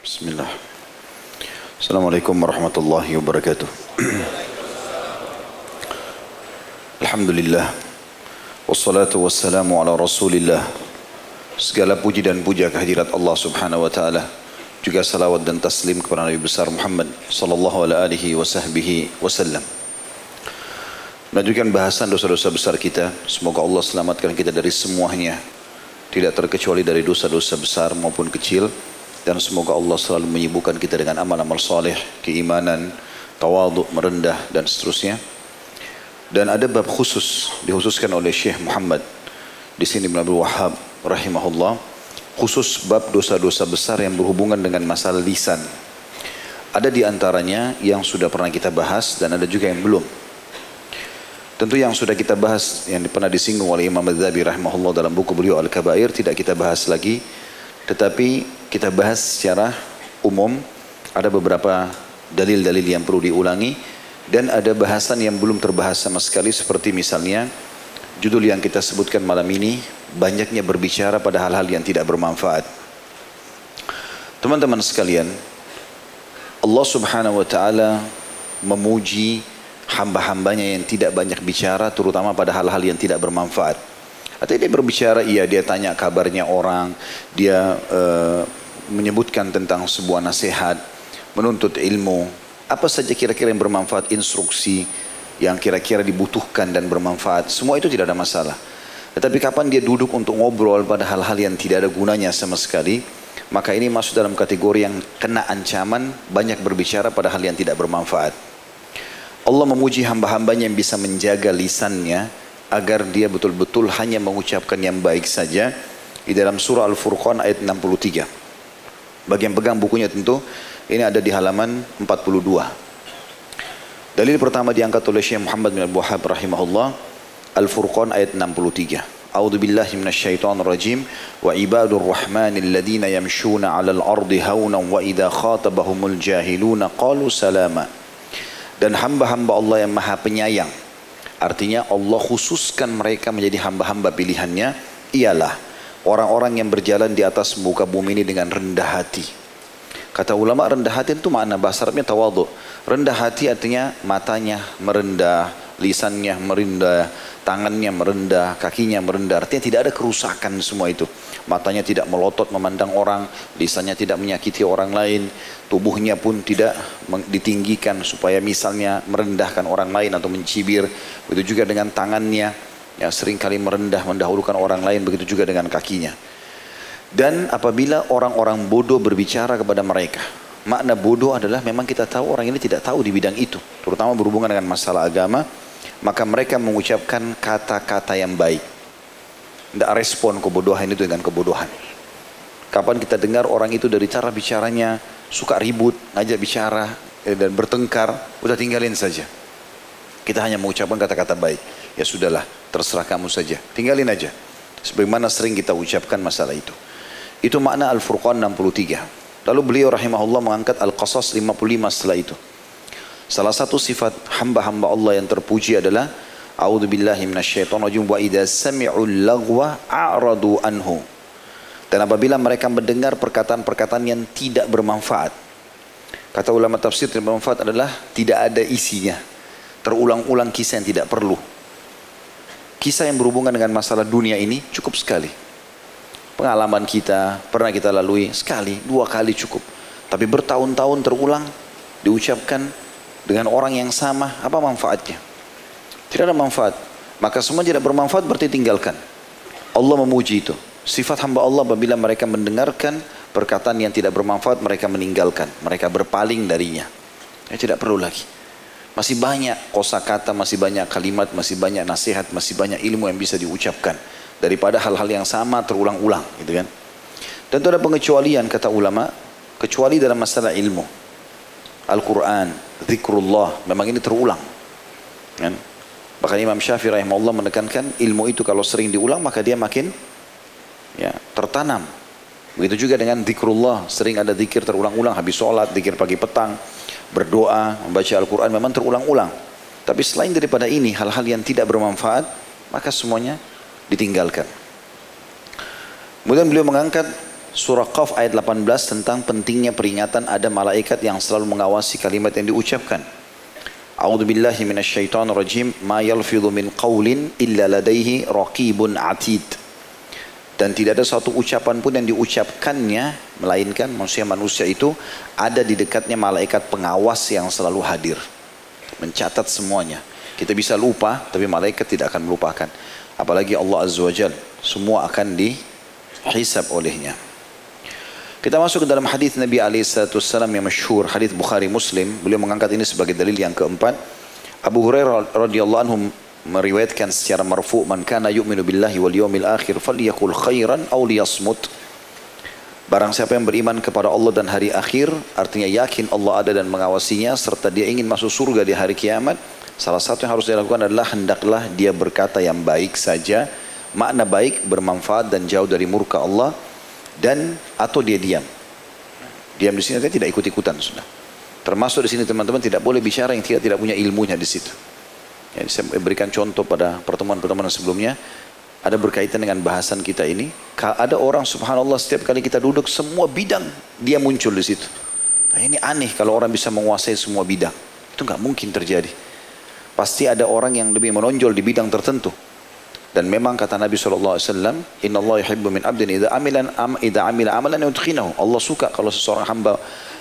Bismillah. Assalamualaikum warahmatullahi wabarakatuh. Alhamdulillah. Wassalatu wassalamu ala rasulillah. Segala puji dan puja kehadirat Allah subhanahu wa ta'ala. Juga salawat dan taslim kepada Nabi besar Muhammad sallallahu alaihi wa sahbihi wasallam. Melanjutkan bahasan dosa-dosa besar kita. Semoga Allah selamatkan kita dari semuanya. Tidak terkecuali dari dosa-dosa besar maupun kecil. Dan semoga Allah selalu menyibukkan kita dengan amal-amal saleh, keimanan, tawaduk, merendah dan seterusnya. Dan ada bab khusus dihususkan oleh Syekh Muhammad di sini Ibn Abdul Wahab rahimahullah khusus bab dosa-dosa besar yang berhubungan dengan masalah lisan. Ada di antaranya yang sudah pernah kita bahas dan ada juga yang belum. Tentu yang sudah kita bahas yang pernah disinggung oleh Imam Al-Zabi rahimahullah dalam buku beliau Al-Kabair tidak kita bahas lagi. Tetapi kita bahas secara umum ada beberapa dalil-dalil yang perlu diulangi dan ada bahasan yang belum terbahas sama sekali seperti misalnya judul yang kita sebutkan malam ini banyaknya berbicara pada hal-hal yang tidak bermanfaat. Teman-teman sekalian, Allah Subhanahu wa taala memuji hamba-hambanya yang tidak banyak bicara terutama pada hal-hal yang tidak bermanfaat. Atau dia berbicara, iya dia tanya kabarnya orang, dia uh, menyebutkan tentang sebuah nasihat, menuntut ilmu, apa saja kira-kira yang bermanfaat, instruksi yang kira-kira dibutuhkan dan bermanfaat, semua itu tidak ada masalah. Tetapi kapan dia duduk untuk ngobrol pada hal-hal yang tidak ada gunanya sama sekali, maka ini masuk dalam kategori yang kena ancaman banyak berbicara pada hal yang tidak bermanfaat. Allah memuji hamba-hambanya yang bisa menjaga lisannya agar dia betul-betul hanya mengucapkan yang baik saja di dalam surah Al-Furqan ayat 63. Bagi yang pegang bukunya tentu ini ada di halaman 42. Dalil pertama diangkat oleh Syekh Muhammad bin Abu Wahab rahimahullah Al-Furqan ayat 63. A'udzu billahi minasyaitonir rajim wa ibadur rahmanil ladzina yamshuna 'alal ardi haunan wa idza khatabahumul jahiluna qalu salama. Dan hamba-hamba Allah yang Maha Penyayang. Artinya Allah khususkan mereka menjadi hamba-hamba pilihannya ialah orang-orang yang berjalan di atas muka bumi ini dengan rendah hati. Kata ulama rendah hati itu makna bahasa Arabnya tawadhu. Rendah hati artinya matanya merendah, lisannya merendah, tangannya merendah, kakinya merendah. Artinya tidak ada kerusakan semua itu. Matanya tidak melotot memandang orang, lisannya tidak menyakiti orang lain, tubuhnya pun tidak ditinggikan supaya misalnya merendahkan orang lain atau mencibir. Begitu juga dengan tangannya, ya sering kali merendah, mendahulukan orang lain, begitu juga dengan kakinya. Dan apabila orang-orang bodoh berbicara kepada mereka, makna bodoh adalah memang kita tahu orang ini tidak tahu di bidang itu, terutama berhubungan dengan masalah agama, maka mereka mengucapkan kata-kata yang baik. Tidak respon kebodohan itu dengan kebodohan. Kapan kita dengar orang itu dari cara bicaranya suka ribut, ngajak bicara eh, dan bertengkar, udah tinggalin saja. Kita hanya mengucapkan kata-kata baik. Ya sudahlah, terserah kamu saja. Tinggalin aja. Sebagaimana sering kita ucapkan masalah itu. Itu makna Al-Furqan 63. Lalu beliau rahimahullah mengangkat Al-Qasas 55 setelah itu. Salah satu sifat hamba-hamba Allah yang terpuji adalah A'udzu billahi minasyaitonir rajim wa idza sami'ul lagwa a'radu anhu. Dan apabila mereka mendengar perkataan-perkataan yang tidak bermanfaat. Kata ulama tafsir tidak bermanfaat adalah tidak ada isinya. Terulang-ulang kisah yang tidak perlu. Kisah yang berhubungan dengan masalah dunia ini cukup sekali. Pengalaman kita pernah kita lalui sekali, dua kali cukup. Tapi bertahun-tahun terulang diucapkan dengan orang yang sama, apa manfaatnya? Tidak ada manfaat. Maka semua tidak bermanfaat berarti tinggalkan. Allah memuji itu. Sifat hamba Allah apabila mereka mendengarkan perkataan yang tidak bermanfaat mereka meninggalkan. Mereka berpaling darinya. Ya, tidak perlu lagi. Masih banyak kosakata, masih banyak kalimat, masih banyak nasihat, masih banyak ilmu yang bisa diucapkan daripada hal-hal yang sama terulang-ulang, gitu kan? Tentu ada pengecualian kata ulama, kecuali dalam masalah ilmu. Al-Quran, zikrullah, memang ini terulang. Kan? Bahkan Imam Syafi'i rahimahullah menekankan ilmu itu kalau sering diulang maka dia makin ya, tertanam. Begitu juga dengan zikrullah, sering ada zikir terulang-ulang habis sholat, zikir pagi petang, berdoa, membaca Al-Quran memang terulang-ulang. Tapi selain daripada ini hal-hal yang tidak bermanfaat maka semuanya ditinggalkan. Kemudian beliau mengangkat surah Qaf ayat 18 tentang pentingnya peringatan ada malaikat yang selalu mengawasi kalimat yang diucapkan. A'udzu billahi minasyaitonir rajim. Ma yalfidhu min qaulin illa ladaihi raqibun atid. Dan tidak ada satu ucapan pun yang diucapkannya melainkan manusia-manusia itu ada di dekatnya malaikat pengawas yang selalu hadir. Mencatat semuanya. Kita bisa lupa tapi malaikat tidak akan melupakan. Apalagi Allah Azza wa Jal. Semua akan dihisab olehnya. Kita masuk ke dalam hadis Nabi SAW yang masyhur, hadis Bukhari Muslim. Beliau mengangkat ini sebagai dalil yang keempat. Abu Hurairah radhiyallahu anhu meriwayatkan secara marfu man kana yu'minu billahi wal yawmil akhir falyakul khairan aw liyasmut. Barang siapa yang beriman kepada Allah dan hari akhir, artinya yakin Allah ada dan mengawasinya serta dia ingin masuk surga di hari kiamat, salah satu yang harus dilakukan adalah hendaklah dia berkata yang baik saja, makna baik bermanfaat dan jauh dari murka Allah dan atau dia diam. Diam di sini tidak ikut-ikutan sudah. Termasuk di sini teman-teman tidak boleh bicara yang tidak tidak punya ilmunya di situ. Ya, saya berikan contoh pada pertemuan-pertemuan sebelumnya ada berkaitan dengan bahasan kita ini. Ada orang subhanallah setiap kali kita duduk semua bidang dia muncul di situ. Nah, ini aneh kalau orang bisa menguasai semua bidang. Itu nggak mungkin terjadi. Pasti ada orang yang lebih menonjol di bidang tertentu. Dan memang kata Nabi SAW, Inna Allah yuhibbu min abdin idha amilan am, idha amila amalan yudkhinahu. Allah suka kalau seseorang hamba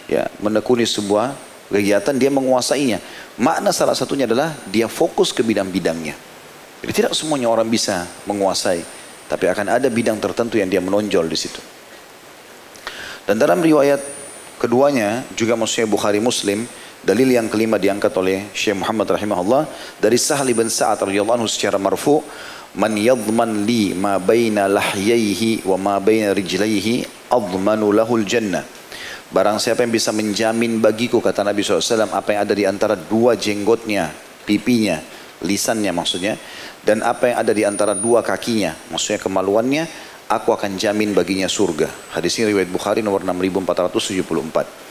ya menekuni sebuah kegiatan dia menguasainya. Makna salah satunya adalah dia fokus ke bidang-bidangnya. Jadi tidak semuanya orang bisa menguasai, tapi akan ada bidang tertentu yang dia menonjol di situ. Dan dalam riwayat keduanya juga maksudnya Bukhari Muslim, dalil yang kelima diangkat oleh Syekh Muhammad rahimahullah dari Sahal bin Sa'ad radhiyallahu anhu secara marfu' man yadman li ma baina lahyaihi wa ma baina rijlaihi admanu lahul jannah. Barang siapa yang bisa menjamin bagiku kata Nabi SAW apa yang ada di antara dua jenggotnya pipinya lisannya maksudnya dan apa yang ada di antara dua kakinya maksudnya kemaluannya aku akan jamin baginya surga. Hadis ini riwayat Bukhari nomor 6474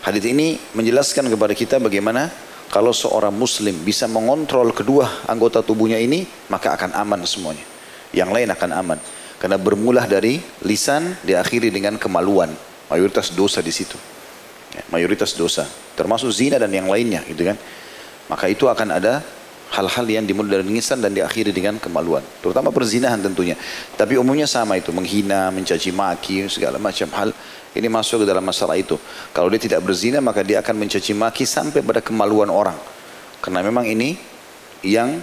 hadis ini menjelaskan kepada kita bagaimana kalau seorang muslim bisa mengontrol kedua anggota tubuhnya ini, maka akan aman semuanya. Yang lain akan aman. Karena bermula dari lisan, diakhiri dengan kemaluan. Mayoritas dosa di situ. Ya, mayoritas dosa. Termasuk zina dan yang lainnya gitu kan. Maka itu akan ada hal-hal yang dimulai dari lisan dan diakhiri dengan kemaluan. Terutama perzinahan tentunya. Tapi umumnya sama itu. Menghina, mencaci maki, segala macam hal ini masuk ke dalam masalah itu. Kalau dia tidak berzina maka dia akan mencaci maki sampai pada kemaluan orang. Karena memang ini yang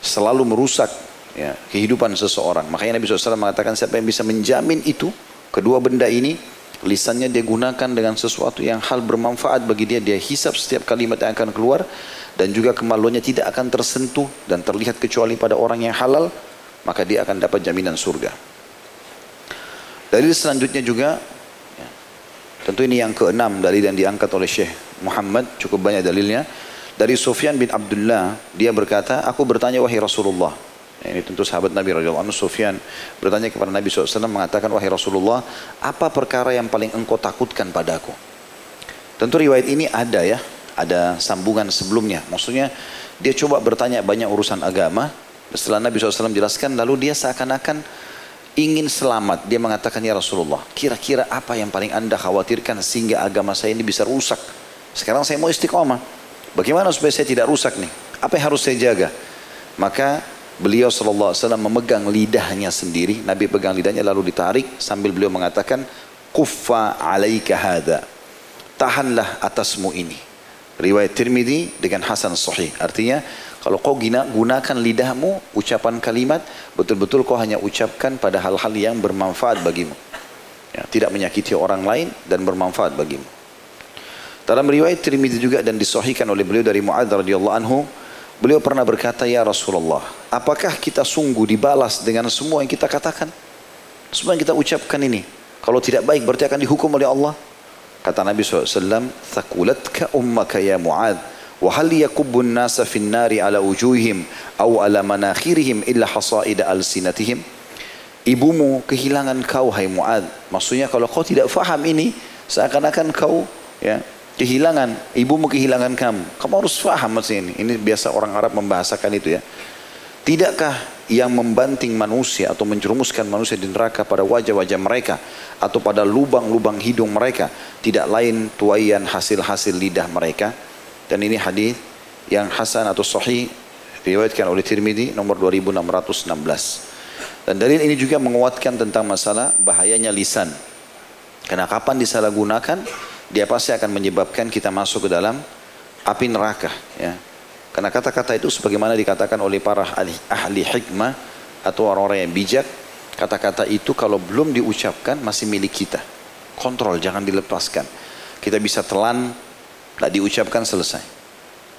selalu merusak ya, kehidupan seseorang. Makanya Nabi SAW mengatakan siapa yang bisa menjamin itu, kedua benda ini, lisannya dia gunakan dengan sesuatu yang hal bermanfaat bagi dia. Dia hisap setiap kalimat yang akan keluar dan juga kemaluannya tidak akan tersentuh dan terlihat kecuali pada orang yang halal, maka dia akan dapat jaminan surga. Dalil selanjutnya juga Tentu ini yang keenam dari yang diangkat oleh Syekh Muhammad, cukup banyak dalilnya. Dari Sufyan bin Abdullah, dia berkata, aku bertanya wahai Rasulullah. Ini tentu sahabat Nabi radhiyallahu anhu Sufyan bertanya kepada Nabi SAW mengatakan wahai Rasulullah apa perkara yang paling engkau takutkan padaku tentu riwayat ini ada ya ada sambungan sebelumnya maksudnya dia coba bertanya banyak urusan agama setelah Nabi SAW jelaskan lalu dia seakan-akan ingin selamat. Dia mengatakan, ya Rasulullah, kira-kira apa yang paling anda khawatirkan sehingga agama saya ini bisa rusak? Sekarang saya mau istiqomah. Bagaimana supaya saya tidak rusak nih? Apa yang harus saya jaga? Maka beliau SAW memegang lidahnya sendiri. Nabi pegang lidahnya lalu ditarik sambil beliau mengatakan, Kuffa alaika hada. Tahanlah atasmu ini. Riwayat Tirmidzi dengan Hasan Sahih. Artinya, kalau kau gunakan lidahmu, ucapan kalimat, betul-betul kau hanya ucapkan pada hal-hal yang bermanfaat bagimu. Ya, tidak menyakiti orang lain dan bermanfaat bagimu. Dalam riwayat Tirmidzi juga dan disahihkan oleh beliau dari Muadz radhiyallahu anhu, beliau pernah berkata, "Ya Rasulullah, apakah kita sungguh dibalas dengan semua yang kita katakan? Semua yang kita ucapkan ini, kalau tidak baik berarti akan dihukum oleh Allah?" Kata Nabi SAW, "Thakulatka ummaka ya Muadz." wa hal yakubbun nasa fin nari ala wujuhihim aw ala manakhirihim illa hasaida alsinatihim? Ibumu kehilangan kau hai Muad maksudnya kalau kau tidak faham ini seakan-akan kau ya kehilangan ibumu kehilangan kamu. Kamu harus faham maksudnya ini. Ini biasa orang Arab membahasakan itu ya. Tidakkah yang membanting manusia atau menjerumuskan manusia di neraka pada wajah-wajah mereka atau pada lubang-lubang hidung mereka tidak lain tuayan hasil-hasil lidah mereka? Dan ini hadis yang hasan atau sahih diriwayatkan oleh Tirmidzi nomor 2616 dan dalil ini juga menguatkan tentang masalah bahayanya lisan karena kapan disalahgunakan dia pasti akan menyebabkan kita masuk ke dalam api neraka ya karena kata-kata itu sebagaimana dikatakan oleh para ahli, ahli hikmah atau orang-orang yang bijak, kata-kata itu kalau belum diucapkan masih milik kita. Kontrol, jangan dilepaskan. Kita bisa telan, tidak diucapkan selesai.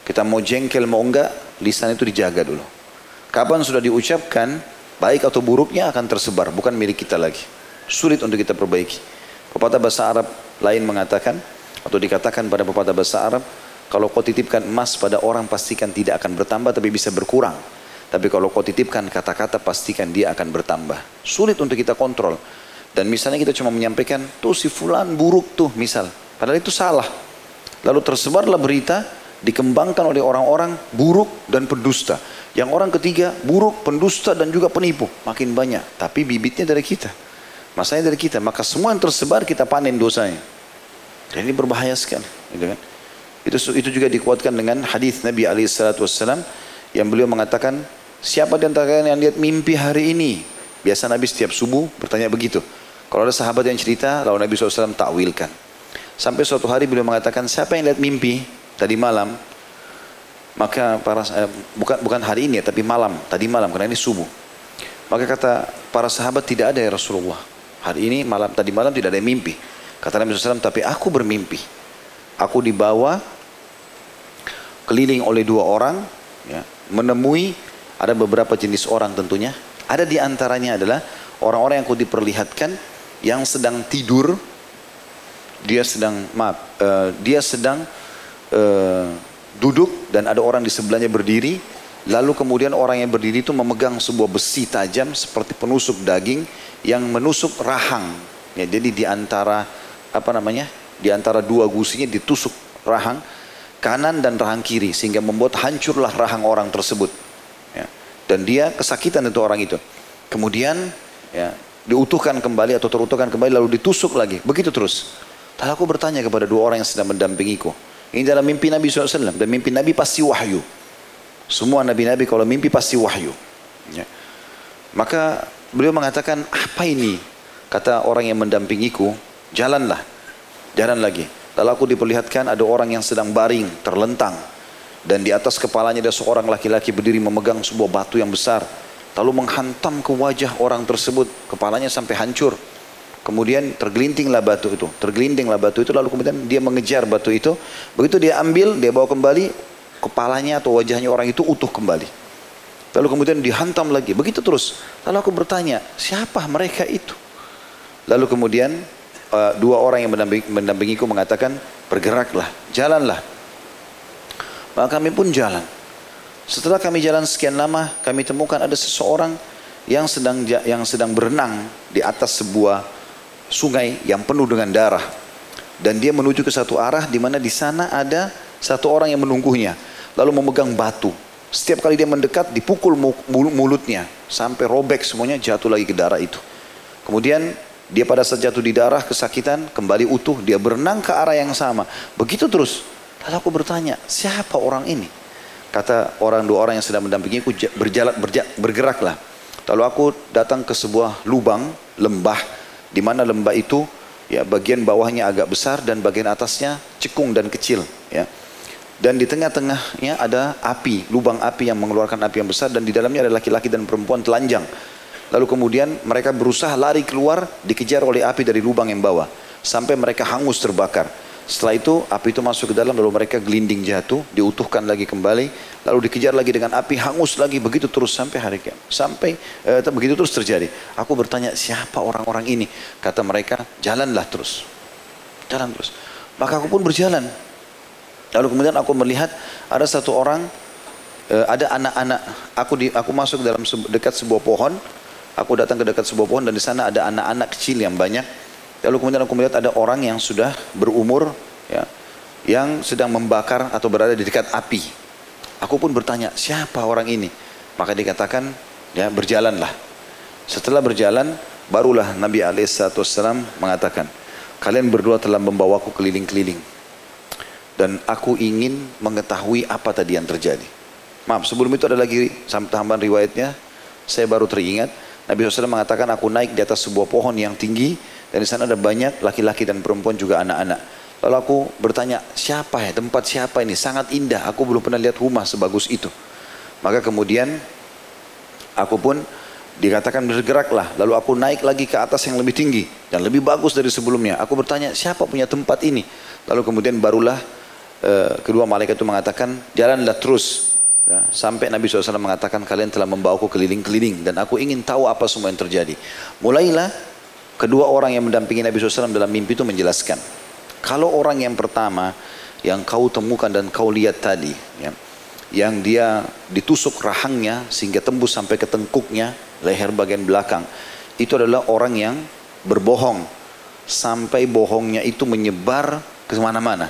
Kita mau jengkel mau enggak, lisan itu dijaga dulu. Kapan sudah diucapkan, baik atau buruknya akan tersebar, bukan milik kita lagi. Sulit untuk kita perbaiki. Pepatah bahasa Arab lain mengatakan, atau dikatakan pada pepatah bahasa Arab, kalau kau titipkan emas pada orang pastikan tidak akan bertambah tapi bisa berkurang. Tapi kalau kau titipkan kata-kata pastikan dia akan bertambah. Sulit untuk kita kontrol. Dan misalnya kita cuma menyampaikan, tuh si fulan buruk tuh misal. Padahal itu salah. Lalu tersebarlah berita, dikembangkan oleh orang-orang buruk dan pendusta. Yang orang ketiga buruk, pendusta dan juga penipu. Makin banyak. Tapi bibitnya dari kita. Masanya dari kita. Maka semua yang tersebar kita panen dosanya. Dan ini berbahaya sekali. Gitu kan? Itu itu juga dikuatkan dengan hadis Nabi alaihi yang beliau mengatakan, siapa di antara kalian yang lihat mimpi hari ini? Biasa Nabi setiap subuh bertanya begitu. Kalau ada sahabat yang cerita, lalu Nabi SAW takwilkan. Sampai suatu hari beliau mengatakan, siapa yang lihat mimpi tadi malam? Maka para eh, bukan bukan hari ini ya, tapi malam, tadi malam karena ini subuh. Maka kata para sahabat tidak ada ya Rasulullah. Hari ini malam tadi malam tidak ada yang mimpi. Kata Nabi SAW, tapi aku bermimpi. Aku dibawa keliling oleh dua orang, ya, menemui ada beberapa jenis orang tentunya. Ada di antaranya adalah orang-orang yang aku diperlihatkan yang sedang tidur, dia sedang maaf, uh, dia sedang uh, duduk dan ada orang di sebelahnya berdiri. Lalu kemudian orang yang berdiri itu memegang sebuah besi tajam seperti penusuk daging yang menusuk rahang. Ya, jadi di antara apa namanya di antara dua gusinya ditusuk rahang kanan dan rahang kiri sehingga membuat hancurlah rahang orang tersebut. Ya. Dan dia kesakitan itu orang itu. Kemudian ya, diutuhkan kembali atau terutuhkan kembali lalu ditusuk lagi. Begitu terus. Lalu aku bertanya kepada dua orang yang sedang mendampingiku. Ini dalam mimpi Nabi SAW. Dan mimpi Nabi pasti wahyu. Semua Nabi-Nabi kalau mimpi pasti wahyu. Ya. Maka beliau mengatakan, apa ini? Kata orang yang mendampingiku, jalanlah. Jalan lagi. Lalu aku diperlihatkan ada orang yang sedang baring, terlentang. Dan di atas kepalanya ada seorang laki-laki berdiri memegang sebuah batu yang besar. Lalu menghantam ke wajah orang tersebut. Kepalanya sampai hancur. Kemudian tergelintinglah batu itu. Tergelindinglah batu itu lalu kemudian dia mengejar batu itu. Begitu dia ambil, dia bawa kembali. Kepalanya atau wajahnya orang itu utuh kembali. Lalu kemudian dihantam lagi. Begitu terus. Lalu aku bertanya, siapa mereka itu? Lalu kemudian uh, dua orang yang mendamping, mendampingiku mengatakan bergeraklah, jalanlah. Maka kami pun jalan. Setelah kami jalan sekian lama, kami temukan ada seseorang yang sedang yang sedang berenang di atas sebuah sungai yang penuh dengan darah. Dan dia menuju ke satu arah di mana di sana ada satu orang yang menunggunya. Lalu memegang batu. Setiap kali dia mendekat dipukul mulutnya sampai robek semuanya jatuh lagi ke darah itu. Kemudian dia pada saat jatuh di darah, kesakitan, kembali utuh, dia berenang ke arah yang sama. Begitu terus. Lalu aku bertanya, siapa orang ini? Kata orang dua orang yang sedang mendampingiku, berjalan, berja, bergeraklah. Lalu aku datang ke sebuah lubang, lembah, di mana lembah itu ya bagian bawahnya agak besar dan bagian atasnya cekung dan kecil. Ya. Dan di tengah-tengahnya ada api, lubang api yang mengeluarkan api yang besar dan di dalamnya ada laki-laki dan perempuan telanjang. Lalu kemudian mereka berusaha lari keluar, dikejar oleh api dari lubang yang bawah. Sampai mereka hangus terbakar. Setelah itu api itu masuk ke dalam lalu mereka gelinding jatuh, diutuhkan lagi kembali, lalu dikejar lagi dengan api hangus lagi begitu terus sampai hari kiamat. Sampai eh, begitu terus terjadi. Aku bertanya siapa orang-orang ini? Kata mereka jalanlah terus, jalan terus. Maka aku pun berjalan. Lalu kemudian aku melihat ada satu orang, eh, ada anak-anak. Aku di, aku masuk dalam dekat sebuah pohon Aku datang ke dekat sebuah pohon dan di sana ada anak-anak kecil yang banyak. Lalu kemudian aku melihat ada orang yang sudah berumur ya, yang sedang membakar atau berada di dekat api. Aku pun bertanya, siapa orang ini? Maka dikatakan, Ya, berjalanlah. Setelah berjalan, barulah Nabi Alaihissalam mengatakan, kalian berdua telah membawaku keliling-keliling. Dan aku ingin mengetahui apa tadi yang terjadi. Maaf, sebelum itu ada lagi tambahan riwayatnya. Saya baru teringat. Nabi SAW mengatakan aku naik di atas sebuah pohon yang tinggi. Dan di sana ada banyak laki-laki dan perempuan juga anak-anak. Lalu aku bertanya, siapa ya, tempat siapa ini? Sangat indah, aku belum pernah lihat rumah sebagus itu. Maka kemudian aku pun Dikatakan bergeraklah. Lalu aku naik lagi ke atas yang lebih tinggi. Dan lebih bagus dari sebelumnya. Aku bertanya siapa punya tempat ini. Lalu kemudian barulah uh, kedua malaikat itu mengatakan jalanlah terus. Ya, sampai Nabi SAW mengatakan kalian telah membawaku keliling-keliling. Dan aku ingin tahu apa semua yang terjadi. Mulailah kedua orang yang mendampingi Nabi SAW dalam mimpi itu menjelaskan. Kalau orang yang pertama yang kau temukan dan kau lihat tadi. Ya, yang dia ditusuk rahangnya sehingga tembus sampai ke tengkuknya, leher bagian belakang. Itu adalah orang yang berbohong sampai bohongnya itu menyebar ke mana-mana.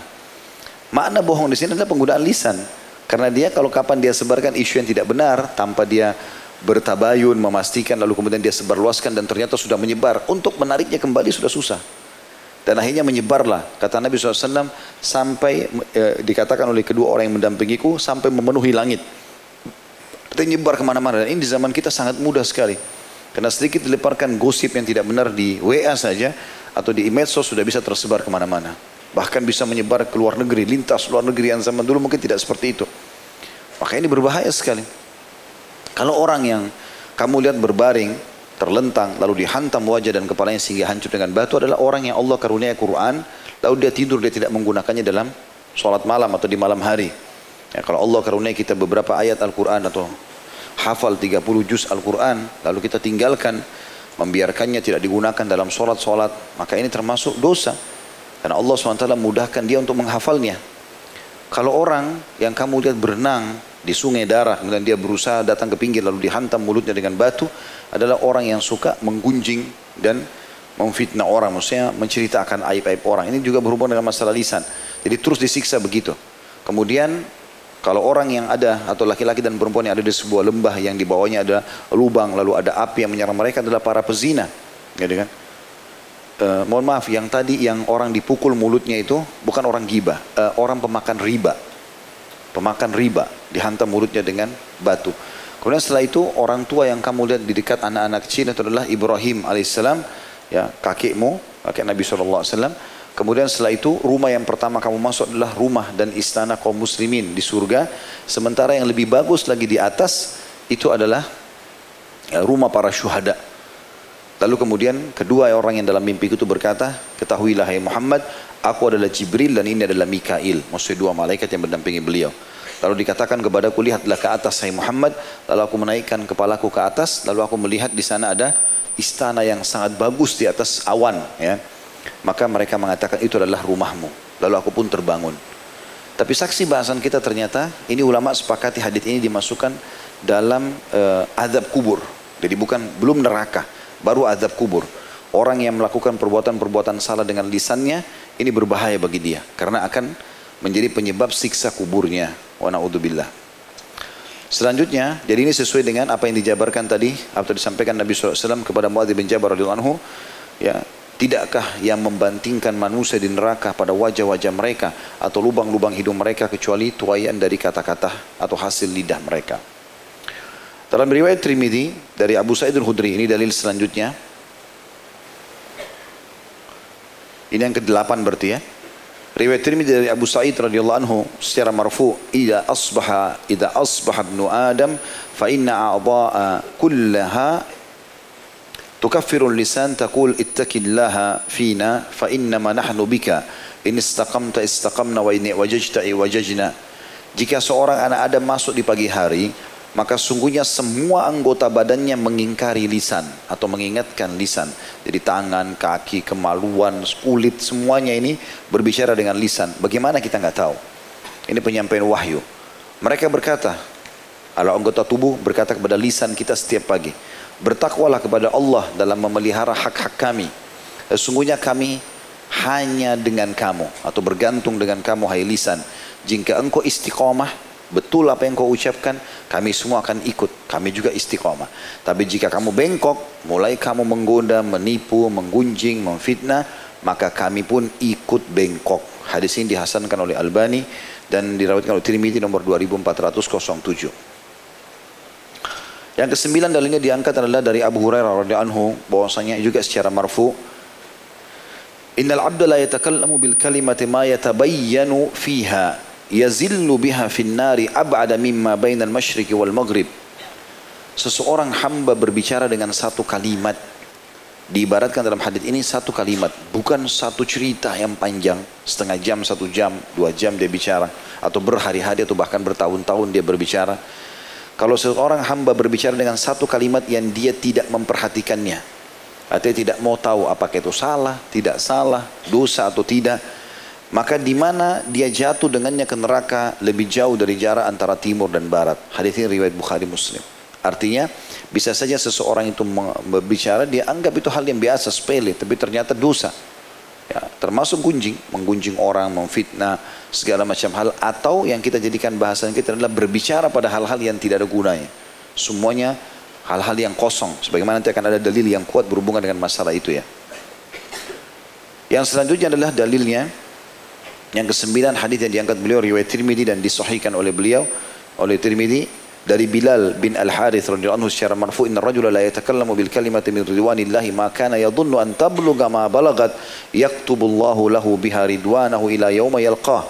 Makna bohong di sini adalah penggunaan lisan. Karena dia kalau kapan dia sebarkan isu yang tidak benar tanpa dia bertabayun, memastikan lalu kemudian dia sebarluaskan dan ternyata sudah menyebar. Untuk menariknya kembali sudah susah. Dan akhirnya menyebarlah. Kata Nabi SAW sampai e, dikatakan oleh kedua orang yang mendampingiku sampai memenuhi langit. Itu nyebar ke mana-mana. Dan ini di zaman kita sangat mudah sekali. Karena sedikit dileparkan gosip yang tidak benar di WA saja atau di medsos sudah bisa tersebar ke mana-mana. Bahkan bisa menyebar ke luar negeri, lintas luar negeri yang zaman dulu mungkin tidak seperti itu. Maka ini berbahaya sekali. Kalau orang yang kamu lihat berbaring terlentang lalu dihantam wajah dan kepalanya sehingga hancur dengan batu adalah orang yang Allah karunia Quran lalu dia tidur dia tidak menggunakannya dalam sholat malam atau di malam hari. Ya, kalau Allah karunia kita beberapa ayat Al-Quran atau hafal 30 juz Al-Quran lalu kita tinggalkan membiarkannya tidak digunakan dalam sholat-sholat maka ini termasuk dosa. Karena Allah SWT mudahkan dia untuk menghafalnya. Kalau orang yang kamu lihat berenang di sungai darah, kemudian dia berusaha datang ke pinggir lalu dihantam mulutnya dengan batu, adalah orang yang suka menggunjing dan memfitnah orang, maksudnya menceritakan aib-aib orang. Ini juga berhubungan dengan masalah lisan. Jadi terus disiksa begitu. Kemudian kalau orang yang ada atau laki-laki dan perempuan yang ada di sebuah lembah yang di bawahnya ada lubang lalu ada api yang menyerang mereka adalah para pezina, gitu kan? uh, mohon maaf yang tadi yang orang dipukul mulutnya itu bukan orang gibah, uh, orang pemakan riba. Pemakan riba dihantam mulutnya dengan batu. Kemudian setelah itu orang tua yang kamu lihat di dekat anak-anak kecil itu adalah Ibrahim alaihissalam, ya kakekmu, kakek Nabi saw. Kemudian setelah itu rumah yang pertama kamu masuk adalah rumah dan istana kaum muslimin di surga. Sementara yang lebih bagus lagi di atas itu adalah ya, rumah para syuhada Lalu kemudian kedua orang yang dalam mimpi itu berkata, ketahuilah hai Muhammad, aku adalah Jibril dan ini adalah Mikail. Maksudnya dua malaikat yang mendampingi beliau. Lalu dikatakan kepadaku, lihatlah ke atas hai Muhammad. Lalu aku menaikkan kepalaku ke atas. Lalu aku melihat di sana ada istana yang sangat bagus di atas awan. Ya. Maka mereka mengatakan itu adalah rumahmu. Lalu aku pun terbangun. Tapi saksi bahasan kita ternyata ini ulama sepakati hadis ini dimasukkan dalam uh, adab kubur. Jadi bukan belum neraka baru azab kubur. Orang yang melakukan perbuatan-perbuatan salah dengan lisannya, ini berbahaya bagi dia. Karena akan menjadi penyebab siksa kuburnya. Wa na'udzubillah. Selanjutnya, jadi ini sesuai dengan apa yang dijabarkan tadi, atau disampaikan Nabi SAW kepada Muadz bin Jabal radhiyallahu anhu, ya, tidakkah yang membantingkan manusia di neraka pada wajah-wajah mereka atau lubang-lubang hidung mereka kecuali tuayan dari kata-kata atau hasil lidah mereka. Dalam riwayat Trimidi dari Abu Sa'id al-Khudri, ini dalil selanjutnya. Ini yang ke-8 berarti ya. Riwayat Tirmidzi dari Abu Sa'id radhiyallahu anhu secara marfu, "Idza asbaha idza asbaha ibnu Adam fa inna a'dha'a kullaha tukaffiru lisan taqul ittaqillaha fina fa innama nahnu bika in istaqamta istaqamna wa in wajajta wajajna." Jika seorang anak Adam masuk di pagi hari, maka sungguhnya semua anggota badannya mengingkari lisan atau mengingatkan lisan. Jadi tangan, kaki, kemaluan, kulit semuanya ini berbicara dengan lisan. Bagaimana kita nggak tahu? Ini penyampaian wahyu. Mereka berkata, kalau anggota tubuh berkata kepada lisan kita setiap pagi, bertakwalah kepada Allah dalam memelihara hak-hak kami. Sesungguhnya kami hanya dengan kamu atau bergantung dengan kamu hai lisan. Jika engkau istiqomah betul apa yang kau ucapkan, kami semua akan ikut. Kami juga istiqomah. Tapi jika kamu bengkok, mulai kamu menggoda, menipu, menggunjing, memfitnah, maka kami pun ikut bengkok. Hadis ini dihasankan oleh Albani dan dirawatkan oleh Tirmidzi nomor 2407. Yang kesembilan dalilnya diangkat adalah dari Abu Hurairah radhiyallahu anhu bahwasanya juga secara marfu Innal 'abda la yatakallamu bil kalimati ma yatabayyanu fiha yazillu biha fin nari ab'ada mimma bainal masyriqi wal maghrib. Seseorang hamba berbicara dengan satu kalimat. Diibaratkan dalam hadis ini satu kalimat bukan satu cerita yang panjang. Setengah jam satu jam dua jam dia bicara. Atau berhari-hari atau bahkan bertahun-tahun dia berbicara. Kalau seorang hamba berbicara dengan satu kalimat yang dia tidak memperhatikannya, artinya tidak mau tahu apakah itu salah, tidak salah, dosa atau tidak, maka di mana dia jatuh dengannya ke neraka lebih jauh dari jarak antara timur dan barat. Hadis ini riwayat Bukhari Muslim. Artinya bisa saja seseorang itu berbicara dia anggap itu hal yang biasa sepele tapi ternyata dosa. Ya, termasuk gunjing, menggunjing orang, memfitnah, segala macam hal. Atau yang kita jadikan bahasan kita adalah berbicara pada hal-hal yang tidak ada gunanya. Semuanya hal-hal yang kosong. Sebagaimana nanti akan ada dalil yang kuat berhubungan dengan masalah itu ya. Yang selanjutnya adalah dalilnya yang kesembilan hadis yang diangkat beliau riwayat Tirmidzi dan disahihkan oleh beliau oleh Tirmidzi dari Bilal bin Al-Harith radhiyallahu anhu secara marfu inna rajula la yatakallamu bil kalimati min ridwanillahi ma kana yadhunnu an tablugha ma balagat yaktubullahu lahu biha ridwanahu ila yauma yalqah.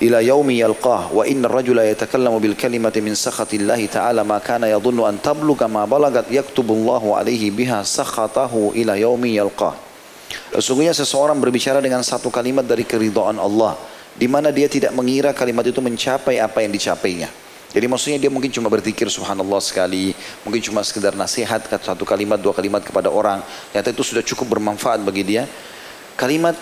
Ila yaumi yalqah. Wa inna rajula yatakallamu bil kalimati min sakhatillahi ta'ala ma kana yadhunnu an tablugha ma balagat yaktubullahu alaihi biha sakhatahu ila yaumi yalqah Sesungguhnya seseorang berbicara dengan satu kalimat dari keridhaan Allah di mana dia tidak mengira kalimat itu mencapai apa yang dicapainya. Jadi maksudnya dia mungkin cuma berzikir subhanallah sekali, mungkin cuma sekedar nasihat satu kalimat dua kalimat kepada orang, ternyata itu sudah cukup bermanfaat bagi dia. Kalimat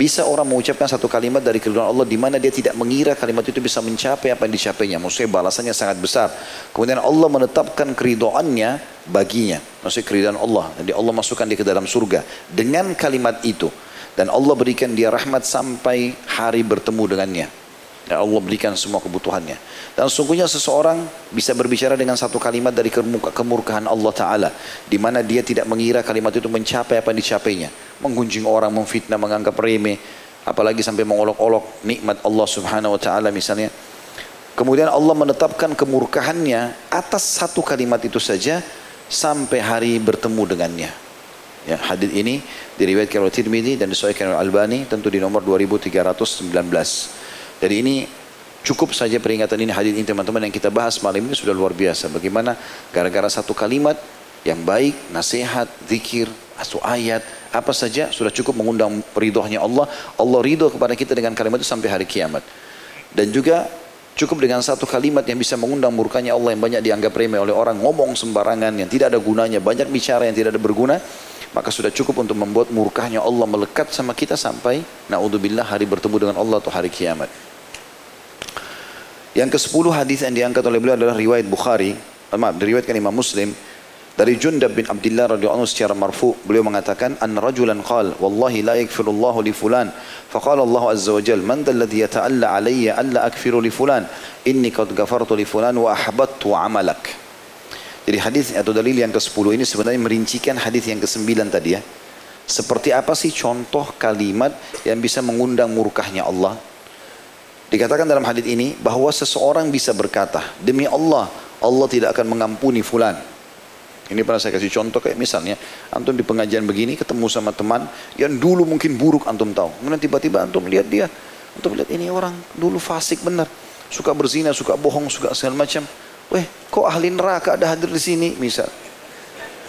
bisa orang mengucapkan satu kalimat dari keridhaan Allah di mana dia tidak mengira kalimat itu bisa mencapai apa yang dicapainya. Maksudnya balasannya sangat besar. Kemudian Allah menetapkan keridhaannya baginya. Maksudnya keridhaan Allah. Jadi Allah masukkan dia ke dalam surga dengan kalimat itu. Dan Allah berikan dia rahmat sampai hari bertemu dengannya. Dan Allah berikan semua kebutuhannya. Dan sungguhnya seseorang bisa berbicara dengan satu kalimat dari kemurkaan Allah Ta'ala. Di mana dia tidak mengira kalimat itu mencapai apa yang dicapainya. Menggunjing orang, memfitnah, menganggap remeh. Apalagi sampai mengolok-olok nikmat Allah Subhanahu Wa Ta'ala misalnya. Kemudian Allah menetapkan kemurkahannya atas satu kalimat itu saja sampai hari bertemu dengannya. Ya, hadis ini diriwayatkan oleh Tirmidzi dan disahihkan oleh Albani tentu di nomor 2319. Jadi ini cukup saja peringatan ini hadis ini teman-teman yang kita bahas malam ini sudah luar biasa. Bagaimana gara-gara satu kalimat yang baik, nasihat, zikir, atau ayat, apa saja sudah cukup mengundang ridhonya Allah. Allah ridho kepada kita dengan kalimat itu sampai hari kiamat. Dan juga cukup dengan satu kalimat yang bisa mengundang murkanya Allah yang banyak dianggap remeh oleh orang ngomong sembarangan yang tidak ada gunanya, banyak bicara yang tidak ada berguna, maka sudah cukup untuk membuat murkahnya Allah melekat sama kita sampai naudzubillah hari bertemu dengan Allah atau hari kiamat. Yang ke-10 hadis yang diangkat oleh beliau adalah riwayat Bukhari, eh, maaf, diriwayatkan Imam Muslim. Dari Jundab bin Abdullah radhiyallahu anhu secara marfu beliau mengatakan an rajulan qal wallahi la yaghfirullahu li fulan. Faqala Allah azza wa jalla man alladhi yata'alla alayya alla akfiru li fulan? Inni qad ghafartu li fulan wa ahbattu amalak. Jadi hadis atau dalil yang ke-10 ini sebenarnya merincikan hadis yang ke-9 tadi ya. Seperti apa sih contoh kalimat yang bisa mengundang murkahnya Allah Dikatakan dalam hadis ini bahwa seseorang bisa berkata, demi Allah, Allah tidak akan mengampuni fulan. Ini pernah saya kasih contoh kayak misalnya, antum di pengajian begini ketemu sama teman yang dulu mungkin buruk antum tahu. Kemudian tiba-tiba antum lihat dia, antum lihat ini orang dulu fasik benar, suka berzina, suka bohong, suka segala macam. Weh, kok ahli neraka ada hadir di sini, misal.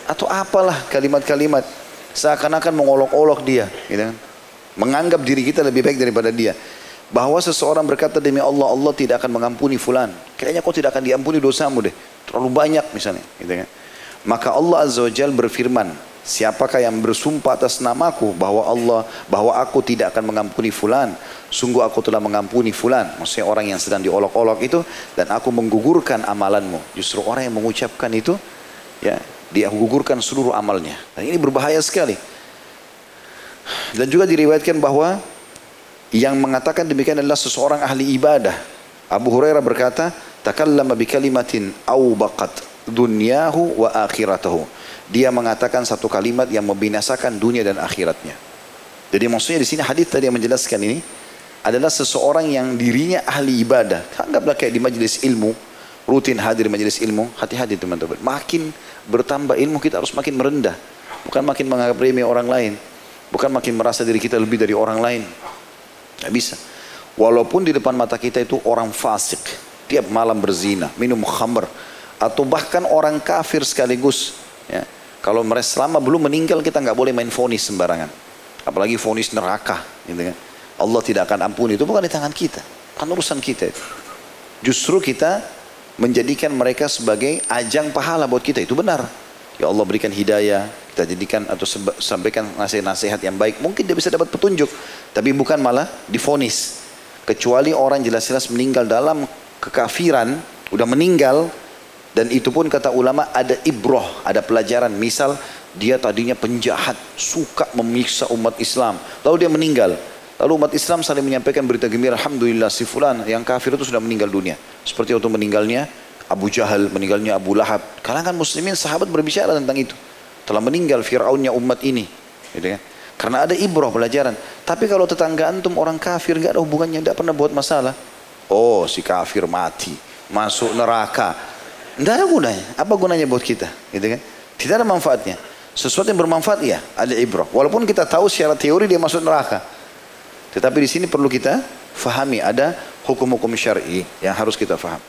Atau apalah kalimat-kalimat seakan-akan mengolok-olok dia, gitu kan. Menganggap diri kita lebih baik daripada dia bahwa seseorang berkata demi Allah Allah tidak akan mengampuni fulan. Kayaknya kau tidak akan diampuni dosamu deh. Terlalu banyak misalnya gitu kan. Maka Allah azza wajal berfirman siapakah yang bersumpah atas namaku bahwa Allah bahwa aku tidak akan mengampuni fulan? Sungguh aku telah mengampuni fulan. Maksudnya orang yang sedang diolok-olok itu dan aku menggugurkan amalanmu. Justru orang yang mengucapkan itu ya dia gugurkan seluruh amalnya. Dan ini berbahaya sekali. Dan juga diriwayatkan bahwa yang mengatakan demikian adalah seseorang ahli ibadah. Abu Hurairah berkata, "Takallama bi kalimatin awbaqat dunyahu wa akhiratahu." Dia mengatakan satu kalimat yang membinasakan dunia dan akhiratnya. Jadi maksudnya di sini hadis tadi yang menjelaskan ini adalah seseorang yang dirinya ahli ibadah. Anggaplah kayak di majelis ilmu, rutin hadir di majelis ilmu, hati-hati teman-teman. Makin bertambah ilmu kita harus makin merendah. Bukan makin menganggap remeh orang lain. Bukan makin merasa diri kita lebih dari orang lain. Tidak bisa. Walaupun di depan mata kita itu orang fasik, tiap malam berzina, minum khamr, atau bahkan orang kafir sekaligus. Ya. Kalau mereka selama belum meninggal kita nggak boleh main fonis sembarangan. Apalagi fonis neraka. Gitu kan. Allah tidak akan ampuni itu bukan di tangan kita, bukan urusan kita itu. Justru kita menjadikan mereka sebagai ajang pahala buat kita itu benar. Ya Allah berikan hidayah, kita jadikan atau sampaikan nasihat-nasihat yang baik. Mungkin dia bisa dapat petunjuk, tapi bukan malah difonis. Kecuali orang jelas-jelas meninggal dalam kekafiran, udah meninggal, dan itu pun kata ulama ada ibroh, ada pelajaran. Misal dia tadinya penjahat, suka memiksa umat Islam. Lalu dia meninggal. Lalu umat Islam saling menyampaikan berita gembira, Alhamdulillah si fulan yang kafir itu sudah meninggal dunia. Seperti waktu meninggalnya Abu Jahal, meninggalnya Abu Lahab. Kalangan muslimin sahabat berbicara tentang itu. Telah meninggal Fir'aunnya umat ini. Gitu kan? Karena ada ibrah pelajaran. Tapi kalau tetangga antum orang kafir gak ada hubungannya, tidak pernah buat masalah. Oh si kafir mati, masuk neraka. Tidak ada gunanya. Apa gunanya buat kita? Gitu kan? Tidak ada manfaatnya. Sesuatu yang bermanfaat ya ada ibrah. Walaupun kita tahu secara teori dia masuk neraka. Tetapi di sini perlu kita fahami ada hukum-hukum syar'i yang harus kita faham.